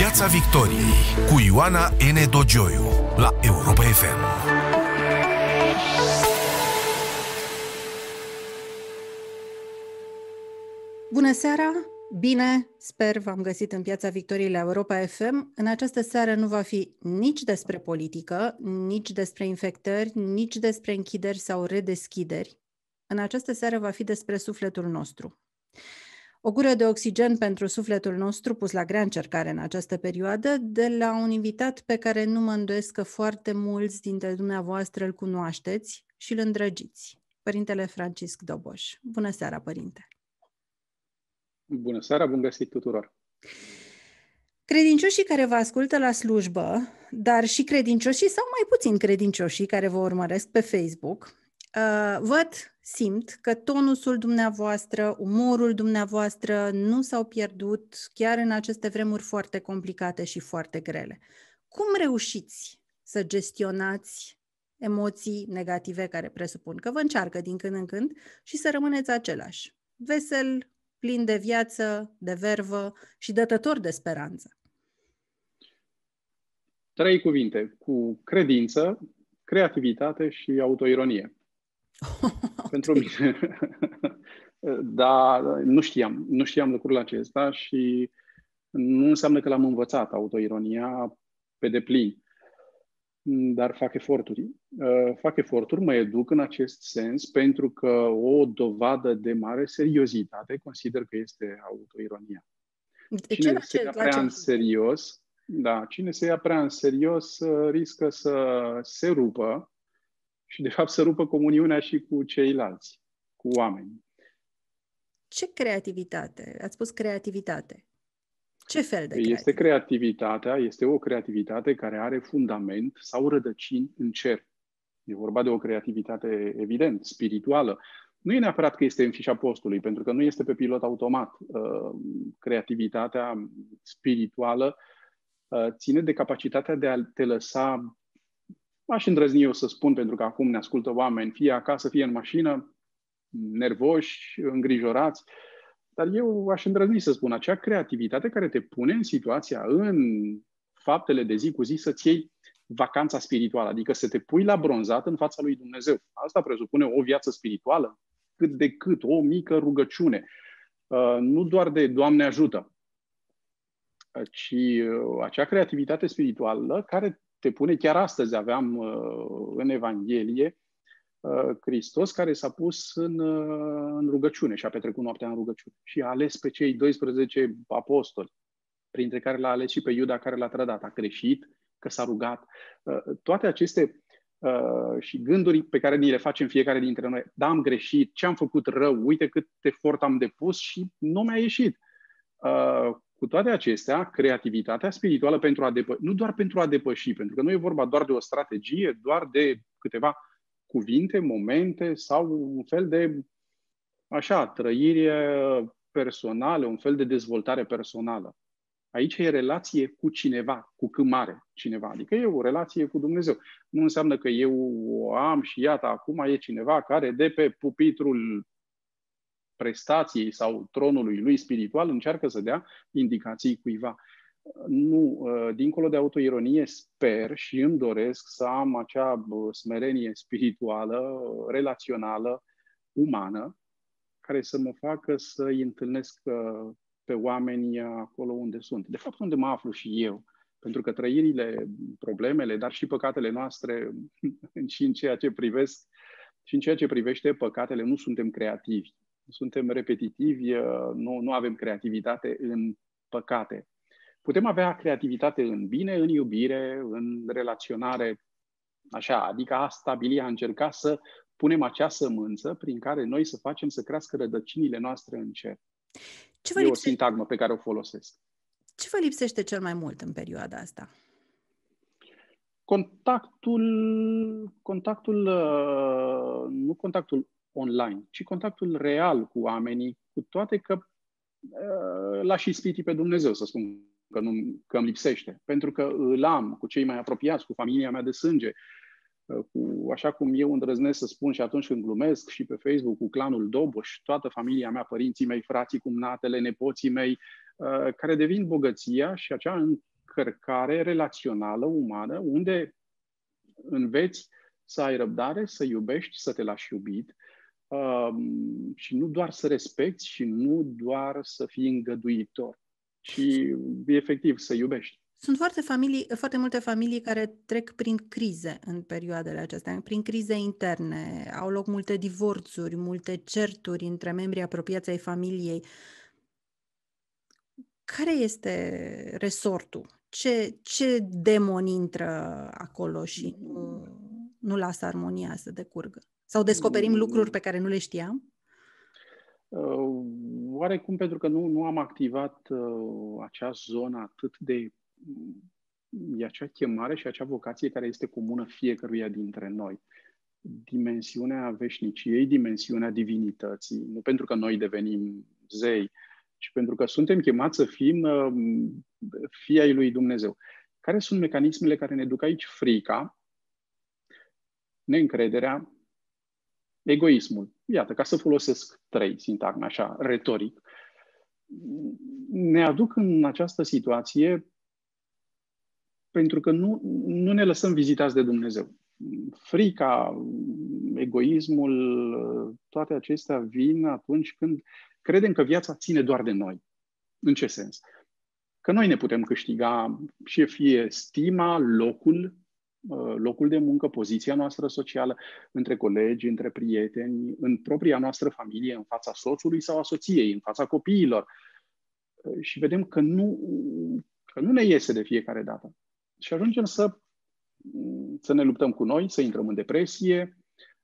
Piața Victoriei cu Ioana N. Dogioiu la Europa FM. Bună seara! Bine, sper v-am găsit în Piața Victoriei la Europa FM. În această seară nu va fi nici despre politică, nici despre infectări, nici despre închideri sau redeschideri. În această seară va fi despre sufletul nostru. O gură de oxigen pentru sufletul nostru pus la grea încercare în această perioadă de la un invitat pe care nu mă îndoiesc că foarte mulți dintre dumneavoastră îl cunoașteți și îl îndrăgiți. Părintele Francisc Doboș. Bună seara, părinte! Bună seara, bun găsit tuturor! Credincioșii care vă ascultă la slujbă, dar și credincioșii sau mai puțin credincioșii care vă urmăresc pe Facebook, uh, văd, simt că tonusul dumneavoastră, umorul dumneavoastră nu s-au pierdut chiar în aceste vremuri foarte complicate și foarte grele. Cum reușiți să gestionați emoții negative care presupun că vă încearcă din când în când și să rămâneți același, vesel, plin de viață, de vervă și dătător de speranță? Trei cuvinte, cu credință, creativitate și autoironie. Pentru mine. da, nu știam. Nu știam lucrul acesta și nu înseamnă că l-am învățat autoironia pe deplin. Dar fac eforturi. Uh, fac eforturi, mă educ în acest sens pentru că o dovadă de mare seriozitate consider că este autoironia. De cine ce se ia prea în serios, da, cine se ia prea în serios uh, riscă să se rupă și de fapt să rupă comuniunea și cu ceilalți, cu oameni. Ce creativitate? Ați spus creativitate. Ce fel de creativitate? Este creativitatea, este o creativitate care are fundament sau rădăcini în cer. E vorba de o creativitate, evident, spirituală. Nu e neapărat că este în fișa postului, pentru că nu este pe pilot automat. Uh, creativitatea spirituală uh, ține de capacitatea de a te lăsa aș îndrăzni eu să spun, pentru că acum ne ascultă oameni, fie acasă, fie în mașină, nervoși, îngrijorați, dar eu aș îndrăzni să spun acea creativitate care te pune în situația, în faptele de zi cu zi, să-ți iei vacanța spirituală, adică să te pui la bronzat în fața lui Dumnezeu. Asta presupune o viață spirituală, cât de cât, o mică rugăciune. Uh, nu doar de Doamne ajută, ci uh, acea creativitate spirituală care te pune, chiar astăzi aveam uh, în Evanghelie uh, Hristos care s-a pus în, uh, în rugăciune și a petrecut noaptea în rugăciune și a ales pe cei 12 apostoli, printre care l-a ales și pe Iuda care l-a trădat. A greșit că s-a rugat. Toate aceste și gânduri pe care ni le facem fiecare dintre noi. Da, am greșit, ce am făcut rău, uite cât efort am depus și nu mi-a ieșit. Cu toate acestea, creativitatea spirituală pentru a depăși, nu doar pentru a depăși, pentru că nu e vorba doar de o strategie, doar de câteva cuvinte, momente sau un fel de, așa, trăire personală, un fel de dezvoltare personală. Aici e relație cu cineva, cu cât mare cineva. Adică e o relație cu Dumnezeu. Nu înseamnă că eu o am și iată, acum e cineva care de pe pupitrul prestației sau tronului lui spiritual încearcă să dea indicații cuiva. Nu, uh, dincolo de autoironie, sper și îmi doresc să am acea smerenie spirituală, relațională, umană, care să mă facă să-i întâlnesc uh, pe oameni acolo unde sunt. De fapt, unde mă aflu și eu. Pentru că trăirile, problemele, dar și păcatele noastre, și în ceea ce privesc, și în ceea ce privește păcatele, nu suntem creativi suntem repetitivi, uh, nu, nu avem creativitate în păcate. Putem avea creativitate în bine, în iubire, în relaționare, așa, adică a stabili, a încerca să punem acea sămânță prin care noi să facem să crească rădăcinile noastre în cer. Ce vă e lipse... o sintagmă pe care o folosesc. Ce vă lipsește cel mai mult în perioada asta? Contactul, contactul, uh, nu contactul online, ci contactul real cu oamenii, cu toate că uh, l-aș ispiti pe Dumnezeu, să spun că, nu, că îmi lipsește. Pentru că îl am cu cei mai apropiați, cu familia mea de sânge, uh, cu, așa cum eu îndrăznesc să spun și atunci când glumesc și pe Facebook cu clanul Doboș, toată familia mea, părinții mei, frații, cumnatele, nepoții mei, uh, care devin bogăția și acea încărcare relațională, umană, unde înveți să ai răbdare, să iubești, să te lași iubit um, și nu doar să respecti și nu doar să fii îngăduitor, ci efectiv să iubești. Sunt foarte, familii, foarte multe familii care trec prin crize în perioadele acestea, prin crize interne. Au loc multe divorțuri, multe certuri între membrii apropiați ai familiei. Care este resortul? Ce, ce demon intră acolo și nu, nu lasă armonia să decurgă? Sau descoperim lucruri pe care nu le știam? Uh, oarecum pentru că nu, nu am activat uh, acea zonă atât de e acea chemare și acea vocație care este comună fiecăruia dintre noi. Dimensiunea veșniciei, dimensiunea divinității, nu pentru că noi devenim zei, ci pentru că suntem chemați să fim uh, fii ai lui Dumnezeu. Care sunt mecanismele care ne duc aici? Frica, neîncrederea, egoismul. Iată, ca să folosesc trei sintagme așa, retoric, ne aduc în această situație pentru că nu, nu ne lăsăm vizitați de Dumnezeu. Frica, egoismul, toate acestea vin atunci când credem că viața ține doar de noi. În ce sens? Că noi ne putem câștiga și fie stima, locul, locul de muncă, poziția noastră socială, între colegi, între prieteni, în propria noastră familie, în fața soțului sau a soției, în fața copiilor. Și vedem că nu, că nu ne iese de fiecare dată și ajungem să, să ne luptăm cu noi, să intrăm în depresie,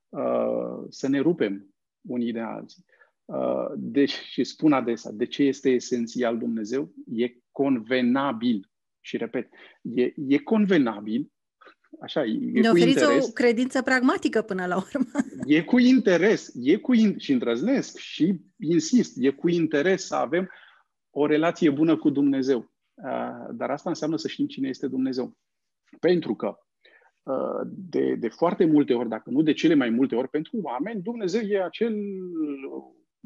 uh, să ne rupem unii de alții. Uh, deci, și spun adesea, de ce este esențial Dumnezeu? E convenabil. Și repet, e, e convenabil Așa, e ne cu interes. o credință pragmatică până la urmă. E cu interes, e cu in- și îndrăznesc și insist, e cu interes să avem o relație bună cu Dumnezeu. Uh, dar asta înseamnă să știm cine este Dumnezeu. Pentru că uh, de, de foarte multe ori, dacă nu de cele mai multe ori, pentru oameni, Dumnezeu e acel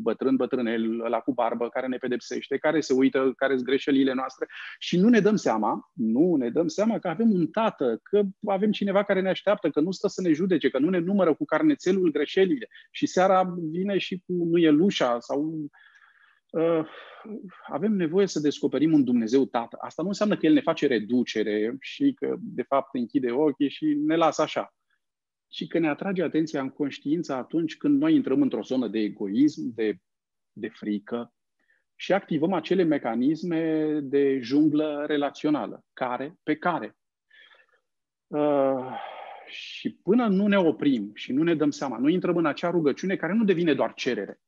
bătrân, bătrânel, la cu barbă, care ne pedepsește, care se uită, care sunt greșelile noastre și nu ne dăm seama, nu ne dăm seama că avem un tată, că avem cineva care ne așteaptă, că nu stă să ne judece, că nu ne numără cu carnețelul greșelile și seara vine și cu nuielușa sau uh, avem nevoie să descoperim un Dumnezeu Tată. Asta nu înseamnă că El ne face reducere și că, de fapt, închide ochii și ne lasă așa. Și că ne atrage atenția în conștiință atunci când noi intrăm într-o zonă de egoism, de, de frică și activăm acele mecanisme de junglă relațională, care pe care. Uh, și până nu ne oprim și nu ne dăm seama, nu intrăm în acea rugăciune care nu devine doar cerere,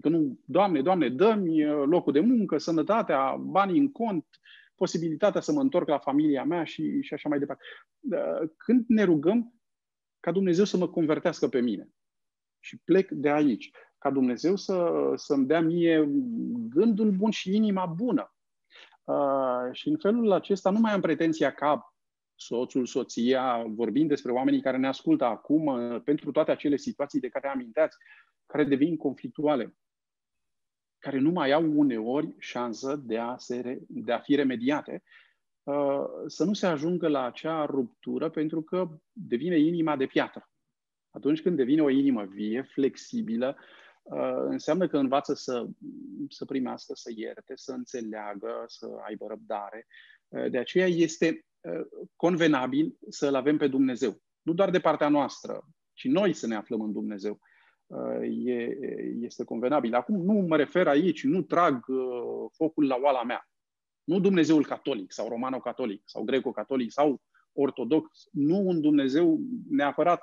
Că nu, Doamne, Doamne, dă-mi uh, locul de muncă, sănătatea, banii în cont, posibilitatea să mă întorc la familia mea și, și așa mai departe. Când ne rugăm ca Dumnezeu să mă convertească pe mine și plec de aici, ca Dumnezeu să, să-mi dea mie gândul bun și inima bună. Uh, și în felul acesta nu mai am pretenția ca soțul, soția, vorbind despre oamenii care ne ascultă acum, uh, pentru toate acele situații de care aminteați, care devin conflictuale care nu mai au uneori șansă de a, se, de a fi remediate, uh, să nu se ajungă la acea ruptură pentru că devine inima de piatră. Atunci când devine o inimă vie, flexibilă, uh, înseamnă că învață să, să primească, să ierte, să înțeleagă, să aibă răbdare. Uh, de aceea este convenabil să-L avem pe Dumnezeu. Nu doar de partea noastră, ci noi să ne aflăm în Dumnezeu. Uh, e, este convenabil. Acum nu mă refer aici, nu trag uh, focul la oala mea. Nu Dumnezeul catolic sau romano-catolic sau greco-catolic sau ortodox, nu un Dumnezeu neapărat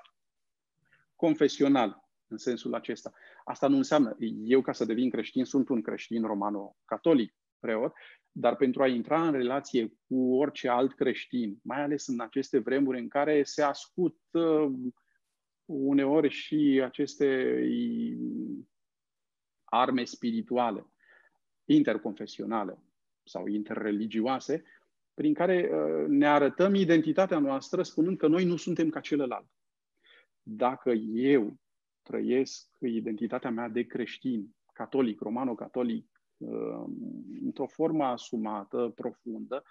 confesional în sensul acesta. Asta nu înseamnă, eu ca să devin creștin sunt un creștin romano-catolic, preot, dar pentru a intra în relație cu orice alt creștin, mai ales în aceste vremuri în care se ascut uh, uneori și aceste arme spirituale, interconfesionale sau interreligioase, prin care uh, ne arătăm identitatea noastră spunând că noi nu suntem ca celălalt. Dacă eu trăiesc identitatea mea de creștin, catolic, romano-catolic, uh, într-o formă asumată, profundă,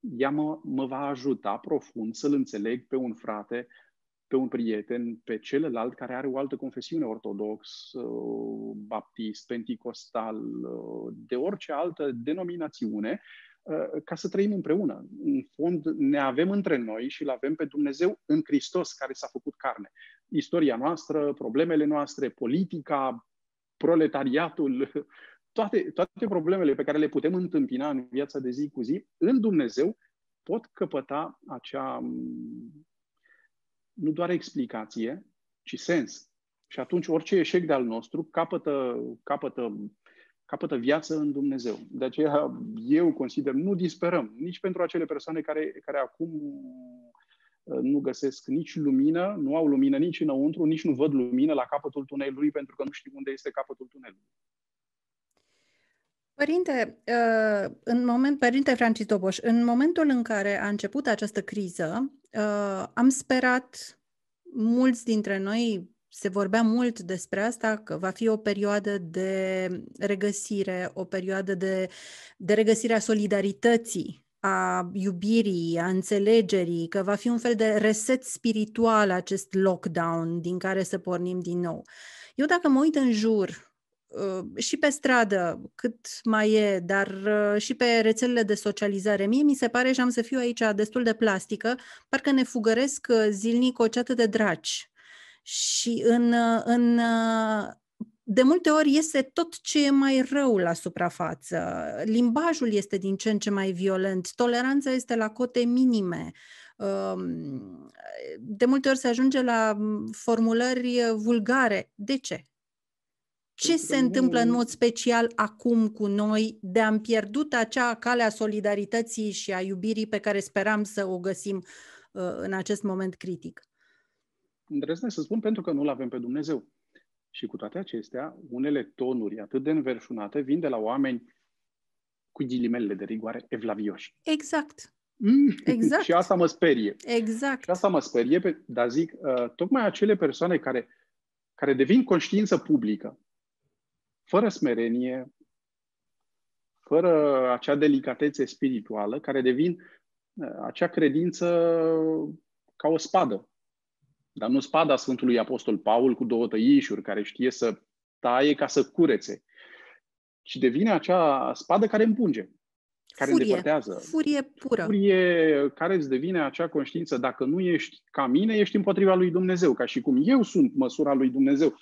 ea mă, mă va ajuta profund să-l înțeleg pe un frate, pe un prieten, pe celălalt care are o altă confesiune ortodox, uh, baptist, penticostal, uh, de orice altă denominațiune, uh, ca să trăim împreună. În fond, ne avem între noi și îl avem pe Dumnezeu în Hristos care s-a făcut carne. Istoria noastră, problemele noastre, politica, proletariatul, toate, toate problemele pe care le putem întâmpina în viața de zi cu zi, în Dumnezeu, pot căpăta acea, nu doar explicație, ci sens. Și atunci orice eșec de al nostru capătă, capătă, capătă viață în Dumnezeu. De aceea eu consider, nu disperăm nici pentru acele persoane care, care acum uh, nu găsesc nici lumină, nu au lumină nici înăuntru, nici nu văd lumină la capătul tunelului pentru că nu știu unde este capătul tunelului. Părinte, uh, în moment, Părinte Francis Doboș, în momentul în care a început această criză, uh, am sperat, mulți dintre noi, se vorbea mult despre asta, că va fi o perioadă de regăsire, o perioadă de, de regăsire a solidarității, a iubirii, a înțelegerii, că va fi un fel de reset spiritual acest lockdown din care să pornim din nou. Eu dacă mă uit în jur Uh, și pe stradă cât mai e, dar uh, și pe rețelele de socializare. Mie mi se pare, și am să fiu aici destul de plastică, parcă ne fugăresc uh, zilnic o ceată de draci. Și în, în, de multe ori este tot ce e mai rău la suprafață. Limbajul este din ce în ce mai violent, toleranța este la cote minime. Um, de multe ori se ajunge la formulări vulgare. De ce? Ce se întâmplă în mod special acum cu noi de am pierdut acea cale a solidarității și a iubirii pe care speram să o găsim uh, în acest moment critic? Îndrăznesc să spun pentru că nu-L avem pe Dumnezeu. Și cu toate acestea, unele tonuri atât de înverșunate vin de la oameni cu ghilimele de rigoare evlavioși. Exact. Mm. Exact. și asta mă sperie. Exact. Și asta mă sperie, dar zic, uh, tocmai acele persoane care, care devin conștiință publică, fără smerenie, fără acea delicatețe spirituală, care devin uh, acea credință ca o spadă. Dar nu spada Sfântului Apostol Paul cu două tăișuri, care știe să taie ca să curețe, ci devine acea spadă care împunge, care furie, îndepărtează. Furie pură. Furie care îți devine acea conștiință, dacă nu ești ca mine, ești împotriva lui Dumnezeu, ca și cum eu sunt măsura lui Dumnezeu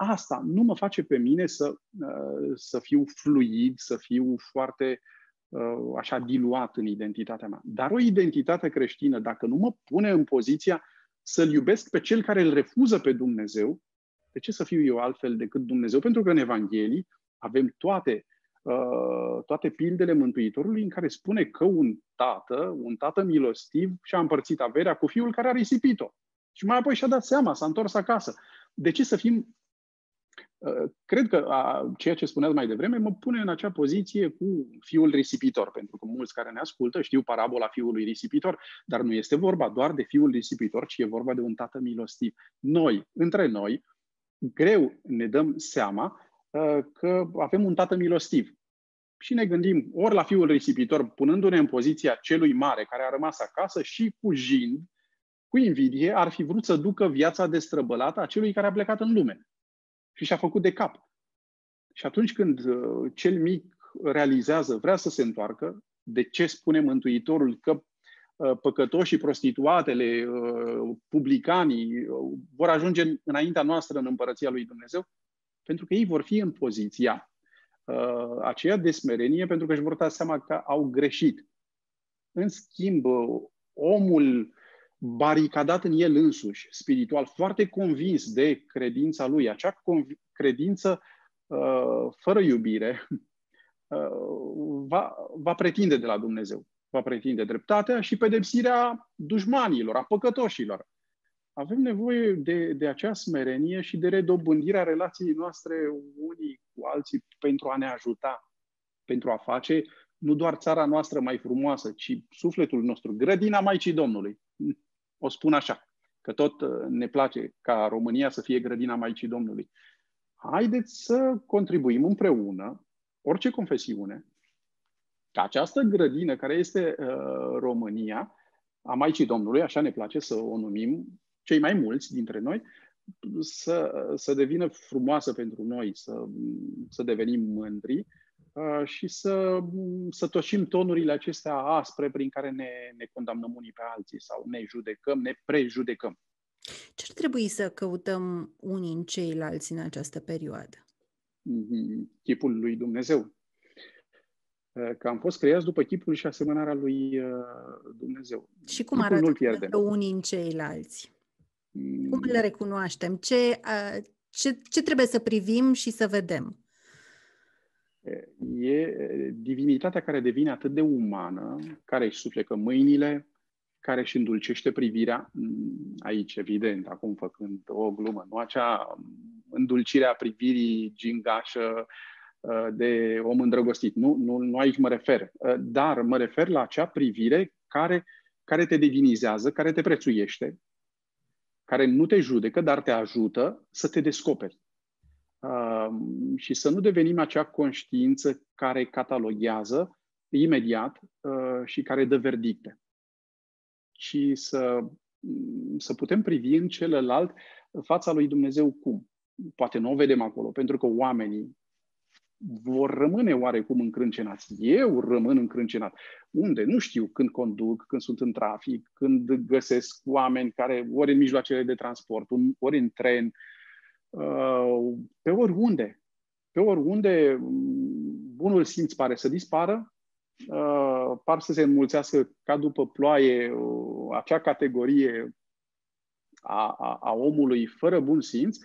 asta nu mă face pe mine să, uh, să fiu fluid, să fiu foarte uh, așa diluat în identitatea mea. Dar o identitate creștină, dacă nu mă pune în poziția să-L iubesc pe cel care îl refuză pe Dumnezeu, de ce să fiu eu altfel decât Dumnezeu? Pentru că în Evanghelii avem toate, uh, toate pildele Mântuitorului în care spune că un tată, un tată milostiv, și-a împărțit averea cu fiul care a risipit-o. Și mai apoi și-a dat seama, s-a întors acasă. De ce să fim Uh, cred că a, ceea ce spuneați mai devreme mă pune în acea poziție cu fiul risipitor, pentru că mulți care ne ascultă știu parabola fiului risipitor, dar nu este vorba doar de fiul risipitor, ci e vorba de un tată milostiv. Noi, între noi, greu ne dăm seama uh, că avem un tată milostiv. Și ne gândim ori la fiul risipitor, punându-ne în poziția celui mare care a rămas acasă și cu jind, cu invidie, ar fi vrut să ducă viața destrăbălată a celui care a plecat în lume și și-a făcut de cap. Și atunci când uh, cel mic realizează, vrea să se întoarcă, de ce spune Mântuitorul că uh, păcătoșii, prostituatele, uh, publicanii vor ajunge înaintea noastră în împărăția lui Dumnezeu? Pentru că ei vor fi în poziția aceea de smerenie pentru că își vor da seama că au greșit. În schimb, omul baricadat în el însuși, spiritual, foarte convins de credința lui, acea credință uh, fără iubire, uh, va, va pretinde de la Dumnezeu. Va pretinde dreptatea și pedepsirea dușmanilor, a păcătoșilor. Avem nevoie de, de acea smerenie și de redobândirea relației noastre unii cu alții pentru a ne ajuta, pentru a face nu doar țara noastră mai frumoasă, ci sufletul nostru, grădina Maicii Domnului o spun așa, că tot uh, ne place ca România să fie grădina Maicii Domnului. Haideți să contribuim împreună, orice confesiune, Că această grădină care este uh, România, a Maicii Domnului, așa ne place să o numim, cei mai mulți dintre noi, să, să devină frumoasă pentru noi, să, să devenim mândri uh, și să, să toșim tonurile acestea aspre prin care ne, ne condamnăm unii pe alții sau ne judecăm, ne prejudecăm. Ce ar trebui să căutăm unii în ceilalți în această perioadă? Mm-hmm. Chipul lui Dumnezeu. Uh, că am fost creați după chipul și asemănarea lui uh, Dumnezeu. Și cum arată unii în ceilalți? Cum le recunoaștem? Ce, ce, ce trebuie să privim și să vedem? E divinitatea care devine atât de umană, care își suflecă mâinile, care își îndulcește privirea, mm, aici, evident, acum făcând o glumă, nu acea îndulcire a privirii gingașă de om îndrăgostit. Nu, nu, nu aici mă refer. Dar mă refer la acea privire care, care te divinizează, care te prețuiește, care nu te judecă, dar te ajută să te descoperi. Uh, și să nu devenim acea conștiință care cataloghează imediat uh, și care dă verdicte. Și să, să putem privi în celălalt fața lui Dumnezeu cum. Poate nu o vedem acolo, pentru că oamenii vor rămâne oarecum încrâncenați. Eu rămân încrâncenat. Unde? Nu știu când conduc, când sunt în trafic, când găsesc oameni care ori în mijloacele de transport, ori în tren, uh, pe oriunde. Pe oriunde bunul simț pare să dispară, uh, par să se înmulțească ca după ploaie uh, acea categorie a, a, a omului fără bun simț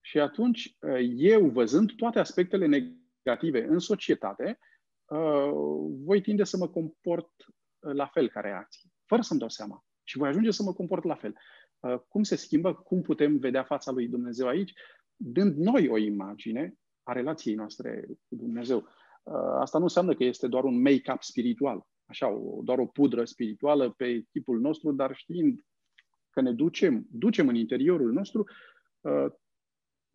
și atunci eu, văzând toate aspectele negative, negative în societate, uh, voi tinde să mă comport uh, la fel ca reacție, fără să-mi dau seama. Și voi ajunge să mă comport la fel. Uh, cum se schimbă? Cum putem vedea fața lui Dumnezeu aici? Dând noi o imagine a relației noastre cu Dumnezeu. Asta nu înseamnă că este doar un make-up spiritual, așa, doar o pudră spirituală pe chipul nostru, dar știind că ne ducem, ducem în interiorul nostru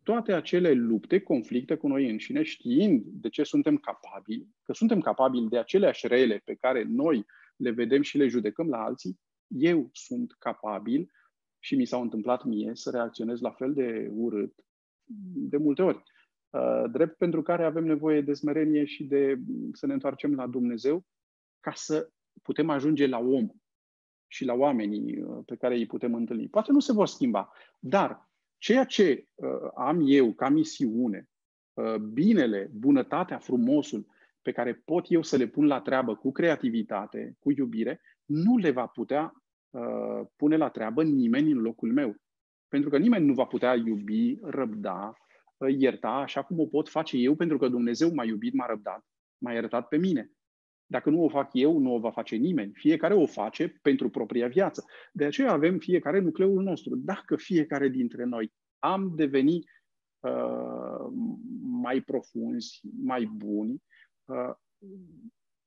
toate acele lupte, conflicte cu noi înșine, știind de ce suntem capabili, că suntem capabili de aceleași rele pe care noi le vedem și le judecăm la alții, eu sunt capabil și mi s-au întâmplat mie să reacționez la fel de urât de multe ori. Uh, drept pentru care avem nevoie de smerenie și de să ne întoarcem la Dumnezeu ca să putem ajunge la om și la oamenii uh, pe care îi putem întâlni. Poate nu se vor schimba, dar Ceea ce uh, am eu ca misiune, uh, binele, bunătatea, frumosul pe care pot eu să le pun la treabă cu creativitate, cu iubire, nu le va putea uh, pune la treabă nimeni în locul meu. Pentru că nimeni nu va putea iubi, răbda, uh, ierta așa cum o pot face eu, pentru că Dumnezeu m-a iubit, m-a răbdat, m-a iertat pe mine. Dacă nu o fac eu, nu o va face nimeni. Fiecare o face pentru propria viață. De aceea avem fiecare nucleul nostru. Dacă fiecare dintre noi am devenit uh, mai profunzi, mai buni, uh,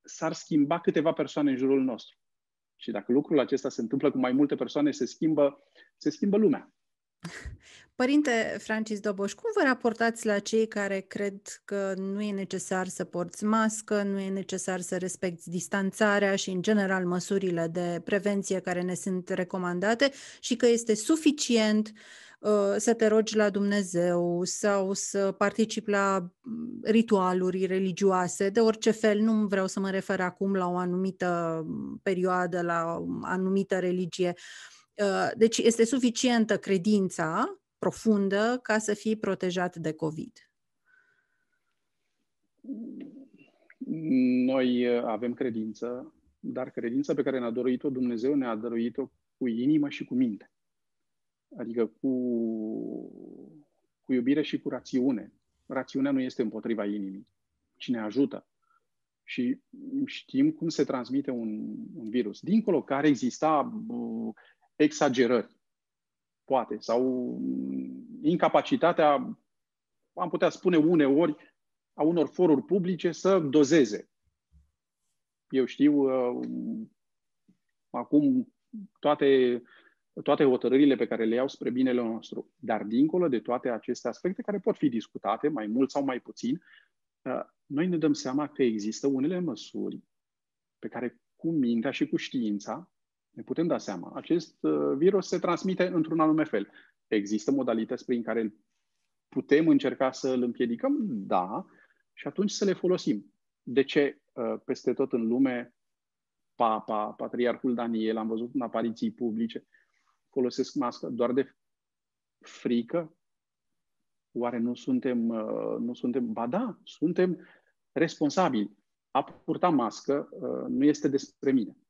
s-ar schimba câteva persoane în jurul nostru. Și dacă lucrul acesta se întâmplă cu mai multe persoane, se schimbă, se schimbă lumea. Părinte Francis Doboș, cum vă raportați la cei care cred că nu e necesar să porți mască, nu e necesar să respecti distanțarea și, în general, măsurile de prevenție care ne sunt recomandate și că este suficient uh, să te rogi la Dumnezeu sau să participi la mm, ritualuri religioase de orice fel. Nu vreau să mă refer acum la o anumită mm, perioadă, la o anumită religie. Uh, deci este suficientă credința profundă ca să fii protejat de COVID? Noi uh, avem credință, dar credința pe care ne-a dăruit-o Dumnezeu ne-a dăruit-o cu inimă și cu minte. Adică cu, cu iubire și cu rațiune. Rațiunea nu este împotriva inimii, ci ne ajută. Și știm cum se transmite un, un virus. Dincolo care exista uh, exagerări poate, sau incapacitatea, am putea spune uneori, a unor foruri publice să dozeze. Eu știu, uh, acum toate, toate hotărârile pe care le iau spre binele nostru, dar dincolo de toate aceste aspecte care pot fi discutate, mai mult sau mai puțin, uh, noi ne dăm seama că există unele măsuri pe care cu mintea și cu știința ne putem da seama. Acest uh, virus se transmite într-un anume fel. Există modalități prin care putem încerca să îl împiedicăm? Da. Și atunci să le folosim. De ce uh, peste tot în lume Papa, Patriarhul Daniel, am văzut în apariții publice, folosesc mască doar de frică? Oare nu suntem, uh, nu suntem, ba da, suntem responsabili. A purta mască nu este despre mine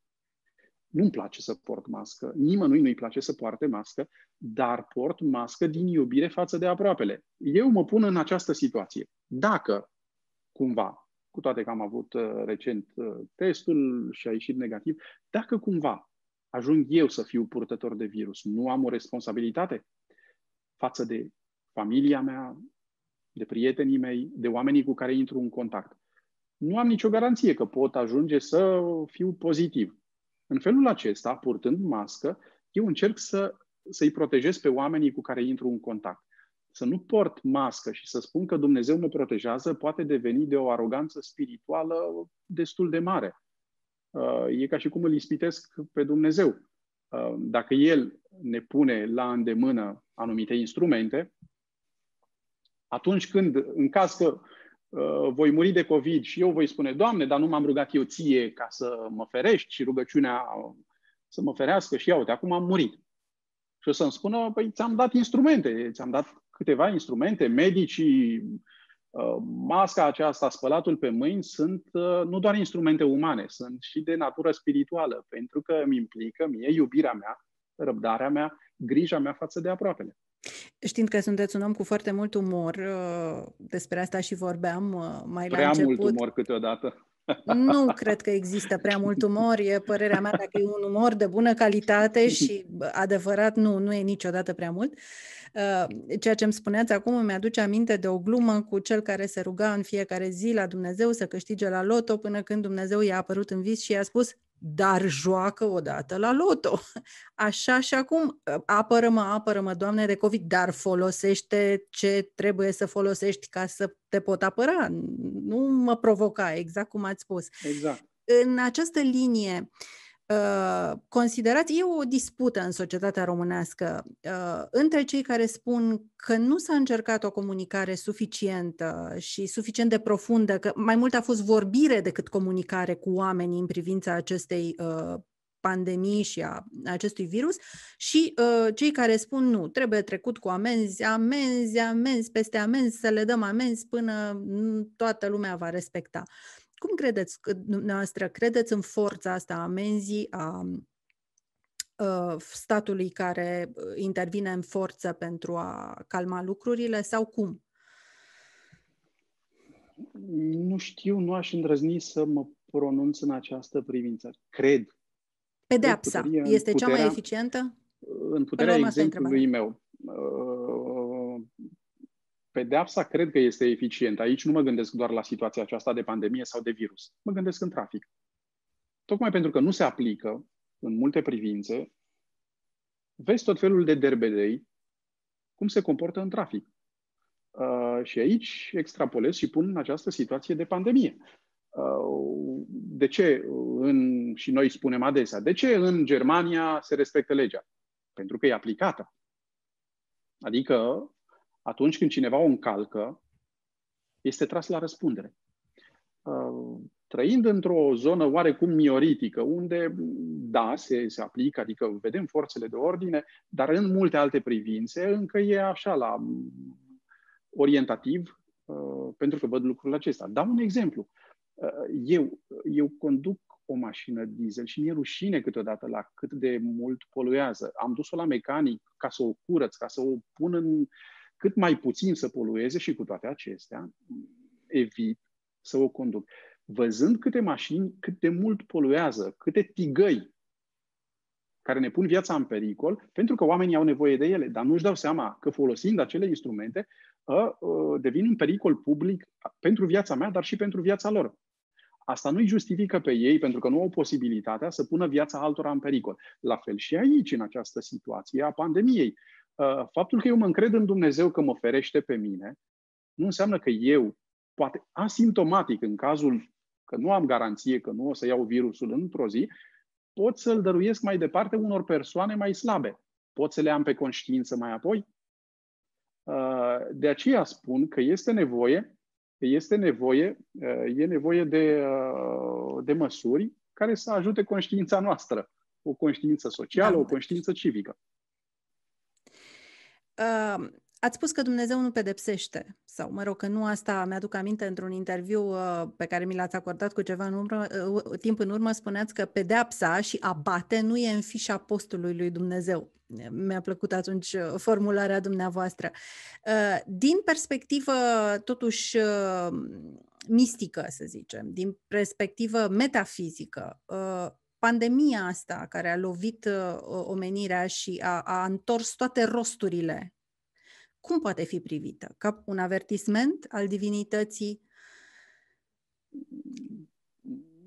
nu-mi place să port mască, nimănui nu-i place să poarte mască, dar port mască din iubire față de aproapele. Eu mă pun în această situație. Dacă cumva, cu toate că am avut uh, recent uh, testul și a ieșit negativ, dacă cumva ajung eu să fiu purtător de virus, nu am o responsabilitate față de familia mea, de prietenii mei, de oamenii cu care intru în contact. Nu am nicio garanție că pot ajunge să fiu pozitiv. În felul acesta, purtând mască, eu încerc să, să-i protejez pe oamenii cu care intru în contact. Să nu port mască și să spun că Dumnezeu mă protejează poate deveni de o aroganță spirituală destul de mare. Uh, e ca și cum îl ispitesc pe Dumnezeu. Uh, dacă El ne pune la îndemână anumite instrumente, atunci când, în caz că Uh, voi muri de COVID și eu voi spune, Doamne, dar nu m-am rugat eu ție ca să mă ferești și rugăciunea să mă ferească și iau, acum am murit. Și o să-mi spună, păi ți-am dat instrumente, ți-am dat câteva instrumente, medicii, uh, masca aceasta, spălatul pe mâini, sunt uh, nu doar instrumente umane, sunt și de natură spirituală, pentru că îmi implică mie iubirea mea, răbdarea mea, grija mea față de aproapele. Știind că sunteți un om cu foarte mult umor, uh, despre asta și vorbeam uh, mai prea la început. Prea mult umor câteodată. Nu cred că există prea mult umor, e părerea mea dacă e un umor de bună calitate și adevărat, nu, nu e niciodată prea mult. Uh, ceea ce îmi spuneați acum îmi aduce aminte de o glumă cu cel care se ruga în fiecare zi la Dumnezeu să câștige la loto până când Dumnezeu i-a apărut în vis și i-a spus dar joacă odată la loto. Așa și acum, apără-mă, apără-mă, Doamne, de COVID, dar folosește ce trebuie să folosești ca să te pot apăra. Nu mă provoca, exact cum ați spus. Exact. În această linie, Uh, considerați, e o dispută în societatea românească uh, între cei care spun că nu s-a încercat o comunicare suficientă și suficient de profundă, că mai mult a fost vorbire decât comunicare cu oamenii în privința acestei uh, pandemii și a acestui virus și uh, cei care spun nu, trebuie trecut cu amenzi, amenzi, amenzi, peste amenzi, să le dăm amenzi până toată lumea va respecta. Cum credeți dumneavoastră, credeți în forța asta a amenzii, a statului care intervine în forță pentru a calma lucrurile sau cum? Nu știu, nu aș îndrăzni să mă pronunț în această privință. Cred. Pedeapsa este puterea, cea mai eficientă? În puterea exemplului meu pedeapsa cred că este eficientă. Aici nu mă gândesc doar la situația aceasta de pandemie sau de virus. Mă gândesc în trafic. Tocmai pentru că nu se aplică în multe privințe, vezi tot felul de derbedei cum se comportă în trafic. Uh, și aici extrapolez și pun în această situație de pandemie. Uh, de ce în, și noi spunem adesea, de ce în Germania se respectă legea? Pentru că e aplicată. Adică atunci când cineva o încalcă, este tras la răspundere. Uh, trăind într-o zonă oarecum mioritică, unde, da, se, se aplică, adică vedem forțele de ordine, dar în multe alte privințe încă e așa la orientativ, uh, pentru că văd lucrurile acestea. Dau un exemplu. Uh, eu, eu conduc o mașină diesel și mi-e rușine câteodată la cât de mult poluează. Am dus-o la mecanic ca să o curăț, ca să o pun în, cât mai puțin să polueze și cu toate acestea evit să o conduc. Văzând câte mașini, cât de mult poluează, câte tigăi care ne pun viața în pericol, pentru că oamenii au nevoie de ele, dar nu-și dau seama că folosind acele instrumente ă, ă, devin un pericol public pentru viața mea, dar și pentru viața lor. Asta nu-i justifică pe ei pentru că nu au posibilitatea să pună viața altora în pericol. La fel și aici, în această situație a pandemiei. Uh, faptul că eu mă încred în Dumnezeu că mă ferește pe mine, nu înseamnă că eu, poate asimptomatic în cazul că nu am garanție că nu o să iau virusul într-o zi, pot să-l dăruiesc mai departe unor persoane mai slabe. Pot să le am pe conștiință mai apoi? Uh, de aceea spun că este nevoie, este nevoie, uh, e nevoie de, uh, de măsuri care să ajute conștiința noastră. O conștiință socială, da. o conștiință civică. Uh, Ați spus că Dumnezeu nu pedepsește, sau mă rog, că nu asta mi-aduc aminte într-un interviu uh, pe care mi l-ați acordat cu ceva în urmă, uh, timp în urmă, spuneați că pedeapsa și abate nu e în fișa postului lui Dumnezeu. Mi-a plăcut atunci uh, formularea dumneavoastră. Din perspectivă, totuși, mistică, să zicem, din perspectivă metafizică, pandemia asta care a lovit omenirea și a, a întors toate rosturile cum poate fi privită? Ca un avertisment al divinității?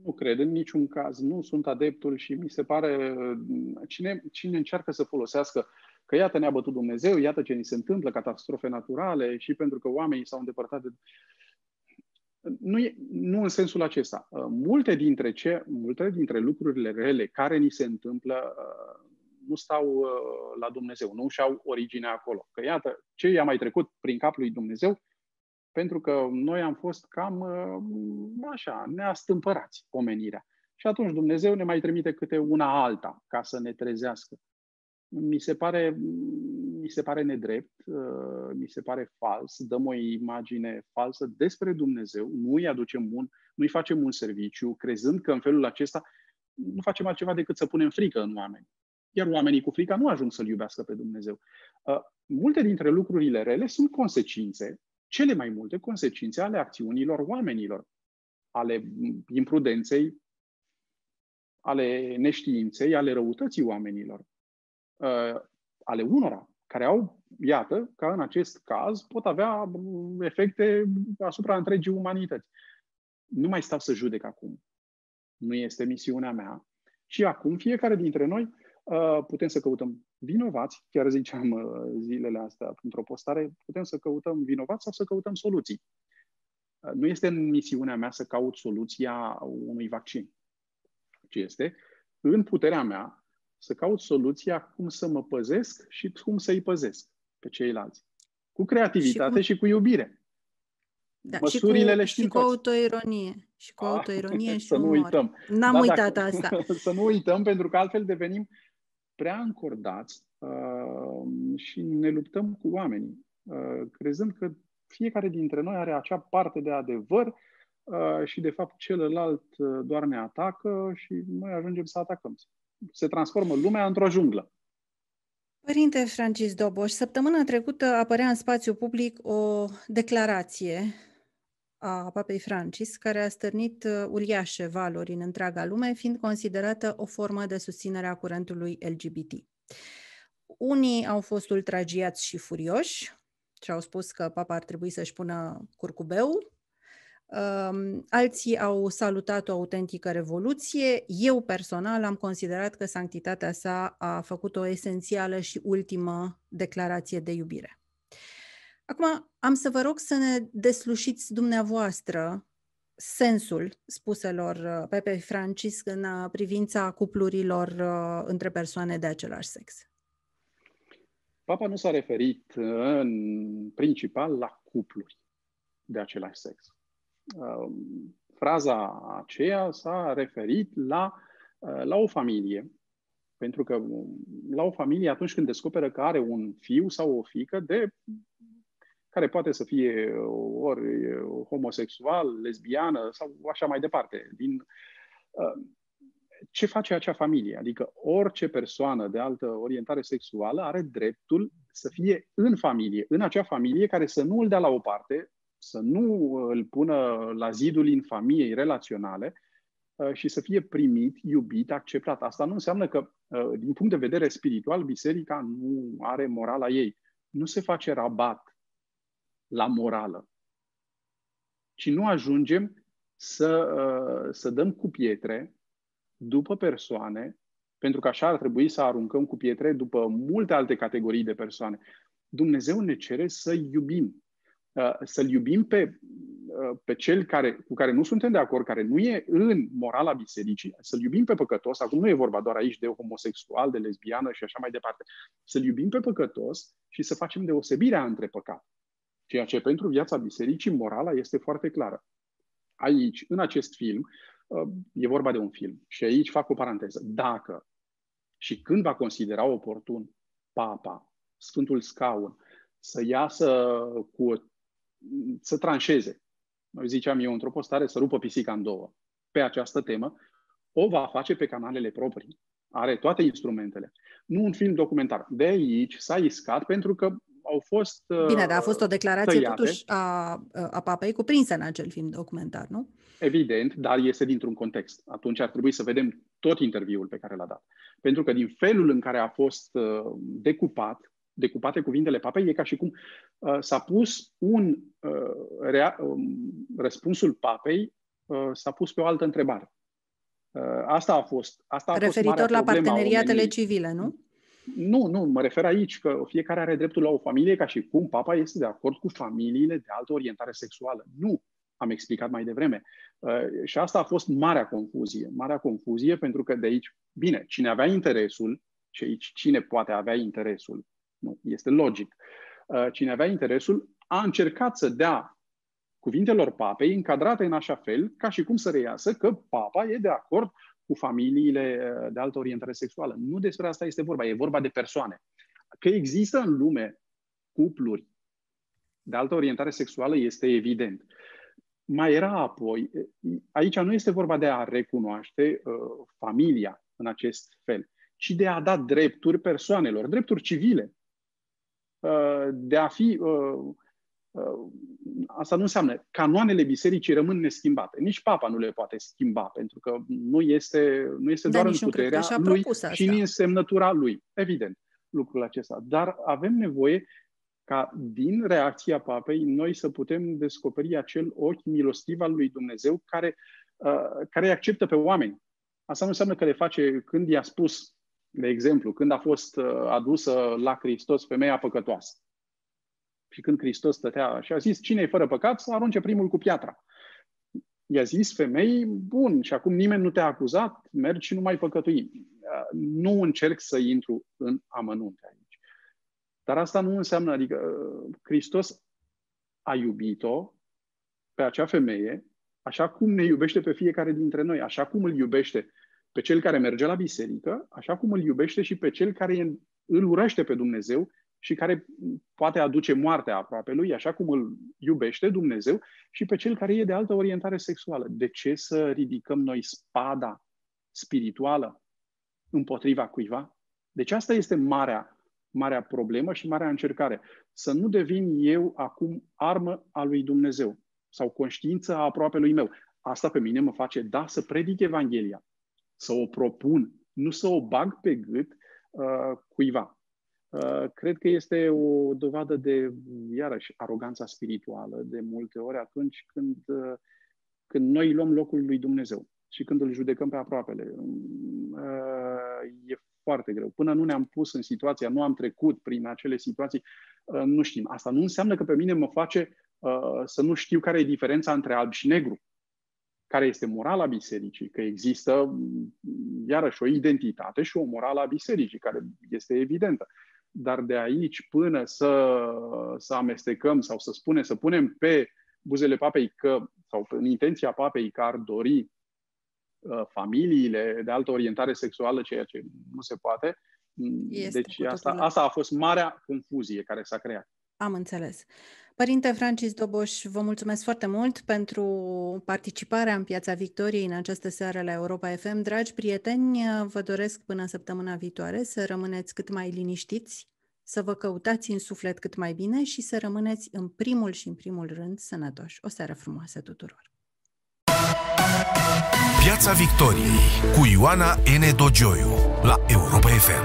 Nu cred în niciun caz. Nu sunt adeptul și mi se pare cine, cine încearcă să folosească că iată ne-a bătut Dumnezeu, iată ce ni se întâmplă, catastrofe naturale și pentru că oamenii s-au îndepărtat de... Nu, e, nu în sensul acesta. Multe dintre, ce, multe dintre lucrurile rele care ni se întâmplă nu stau uh, la Dumnezeu, nu și-au originea acolo. Că iată, ce i-a mai trecut prin capul lui Dumnezeu, pentru că noi am fost cam uh, așa, neastâmpărați omenirea. Și atunci Dumnezeu ne mai trimite câte una alta ca să ne trezească. Mi se pare, mi se pare nedrept, uh, mi se pare fals, dăm o imagine falsă despre Dumnezeu, nu îi aducem un, nu îi facem un serviciu, crezând că în felul acesta nu facem altceva decât să punem frică în oameni iar oamenii cu frica nu ajung să-L iubească pe Dumnezeu. Uh, multe dintre lucrurile rele sunt consecințe, cele mai multe consecințe ale acțiunilor oamenilor, ale imprudenței, ale neștiinței, ale răutății oamenilor, uh, ale unora care au, iată, ca în acest caz, pot avea efecte asupra întregii umanități. Nu mai stau să judec acum. Nu este misiunea mea. Și acum fiecare dintre noi Uh, putem să căutăm vinovați, chiar ziceam uh, zilele astea într-o postare, putem să căutăm vinovați sau să căutăm soluții. Uh, nu este în misiunea mea să caut soluția unui vaccin, ci este în puterea mea să caut soluția cum să mă păzesc și cum să-i păzesc pe ceilalți. Cu creativitate și cu, și cu iubire. Da, Măsurile și cu, le știm și cu autoironie. Și cu ah, autoironie și să nu uităm. N-am da, uitat dacă, asta. să nu uităm, pentru că altfel devenim prea încordați uh, și ne luptăm cu oamenii, uh, crezând că fiecare dintre noi are acea parte de adevăr uh, și, de fapt, celălalt uh, doar ne atacă și noi ajungem să atacăm. Se transformă lumea într-o junglă. Părinte Francis Doboș, săptămâna trecută apărea în spațiu public o declarație a Papei Francis, care a stârnit uh, uriașe valori în întreaga lume, fiind considerată o formă de susținere a curentului LGBT. Unii au fost ultragiați și furioși și au spus că papa ar trebui să-și pună curcubeu. Um, alții au salutat o autentică revoluție. Eu personal am considerat că sanctitatea sa a făcut o esențială și ultimă declarație de iubire. Acum am să vă rog să ne deslușiți dumneavoastră sensul spuselor uh, Pepe Francis în uh, privința cuplurilor uh, între persoane de același sex. Papa nu s-a referit în principal la cupluri de același sex. Um, fraza aceea s-a referit la, la o familie, pentru că um, la o familie, atunci când descoperă că are un fiu sau o fică de care poate să fie ori homosexual, lesbiană sau așa mai departe. Din, uh, ce face acea familie? Adică orice persoană de altă orientare sexuală are dreptul să fie în familie, în acea familie care să nu îl dea la o parte, să nu îl pună la zidul infamiei relaționale uh, și să fie primit, iubit, acceptat. Asta nu înseamnă că, uh, din punct de vedere spiritual, biserica nu are morala ei. Nu se face rabat la morală. Ci nu ajungem să, uh, să dăm cu pietre după persoane, pentru că așa ar trebui să aruncăm cu pietre după multe alte categorii de persoane. Dumnezeu ne cere să iubim. Uh, să-L iubim pe, pe cel care, cu care nu suntem de acord, care nu e în morala bisericii, să-l iubim pe păcătos, acum nu e vorba doar aici de homosexual, de lesbiană și așa mai departe, să-l iubim pe păcătos și să facem deosebirea între păcat. Ceea ce pentru viața bisericii morala este foarte clară. Aici, în acest film, uh, e vorba de un film și aici fac o paranteză. Dacă și când va considera oportun Papa, Sfântul Scaun, să iasă cu să tranșeze, noi ziceam eu într-o postare, să rupă pisica în două pe această temă, o va face pe canalele proprii. Are toate instrumentele. Nu un film documentar. De aici s-a iscat pentru că au fost Bine, dar a fost o declarație tăiate. totuși a, a papei cuprinsă în acel film documentar, nu? Evident, dar este dintr-un context. Atunci ar trebui să vedem tot interviul pe care l-a dat. Pentru că din felul în care a fost uh, decupat, decupate cuvintele papei, e ca și cum uh, s-a pus un uh, rea, uh, răspunsul papei uh, s-a pus pe o altă întrebare. Uh, asta a fost. Asta a Referitor fost la parteneriatele civile, nu? Nu, nu, mă refer aici că fiecare are dreptul la o familie ca și cum papa este de acord cu familiile de altă orientare sexuală. Nu, am explicat mai devreme. Uh, și asta a fost marea confuzie. Marea confuzie pentru că de aici, bine, cine avea interesul, și aici cine poate avea interesul, nu, este logic. Uh, cine avea interesul a încercat să dea cuvintelor papei încadrate în așa fel ca și cum să reiasă că papa e de acord cu familiile uh, de altă orientare sexuală. Nu despre asta este vorba, e vorba de persoane. Că există în lume cupluri de altă orientare sexuală este evident. Mai era apoi, aici nu este vorba de a recunoaște uh, familia în acest fel, ci de a da drepturi persoanelor, drepturi civile. Uh, de a fi uh, Uh, asta nu înseamnă canoanele bisericii rămân neschimbate. Nici papa nu le poate schimba, pentru că nu este, nu este da, doar în puterea lui și în însemnătura lui. Evident, lucrul acesta. Dar avem nevoie ca din reacția papei noi să putem descoperi acel ochi milostiv al lui Dumnezeu care, uh, care îi acceptă pe oameni. Asta nu înseamnă că le face când i-a spus, de exemplu, când a fost uh, adusă la Hristos femeia păcătoasă și când Hristos stătea și a zis, cine e fără păcat, să arunce primul cu piatra. I-a zis femeii, bun, și acum nimeni nu te-a acuzat, mergi și nu mai păcătui. Nu încerc să intru în amănunte aici. Dar asta nu înseamnă, adică Hristos a iubit-o pe acea femeie, așa cum ne iubește pe fiecare dintre noi, așa cum îl iubește pe cel care merge la biserică, așa cum îl iubește și pe cel care îl urăște pe Dumnezeu și care poate aduce moartea aproape lui, așa cum îl iubește Dumnezeu, și pe cel care e de altă orientare sexuală. De ce să ridicăm noi spada spirituală împotriva cuiva? Deci asta este marea, marea problemă și marea încercare. Să nu devin eu acum armă a lui Dumnezeu sau conștiință a aproape lui meu. Asta pe mine mă face, da, să predic Evanghelia, să o propun, nu să o bag pe gât uh, cuiva. Uh, cred că este o dovadă de, iarăși, aroganța spirituală de multe ori atunci când, uh, când noi luăm locul lui Dumnezeu și când îl judecăm pe aproapele. Uh, e foarte greu. Până nu ne-am pus în situația, nu am trecut prin acele situații, nu știm. Asta nu înseamnă că pe mine mă face să nu știu care e diferența între alb și negru care este morala bisericii, că există iarăși o identitate și o morală a bisericii, care este evidentă dar de aici până să, să amestecăm sau să spunem, să punem pe buzele papei că, sau în intenția papei că ar dori uh, familiile de altă orientare sexuală, ceea ce nu se poate. Este deci asta, asta a fost marea confuzie care s-a creat. Am înțeles. Părinte Francis Doboș, vă mulțumesc foarte mult pentru participarea în Piața Victoriei în această seară la Europa FM. Dragi prieteni, vă doresc până săptămâna viitoare să rămâneți cât mai liniștiți, să vă căutați în suflet cât mai bine și să rămâneți în primul și în primul rând sănătoși. O seară frumoasă tuturor! Piața Victoriei cu Ioana N. Dogioiu la Europa FM.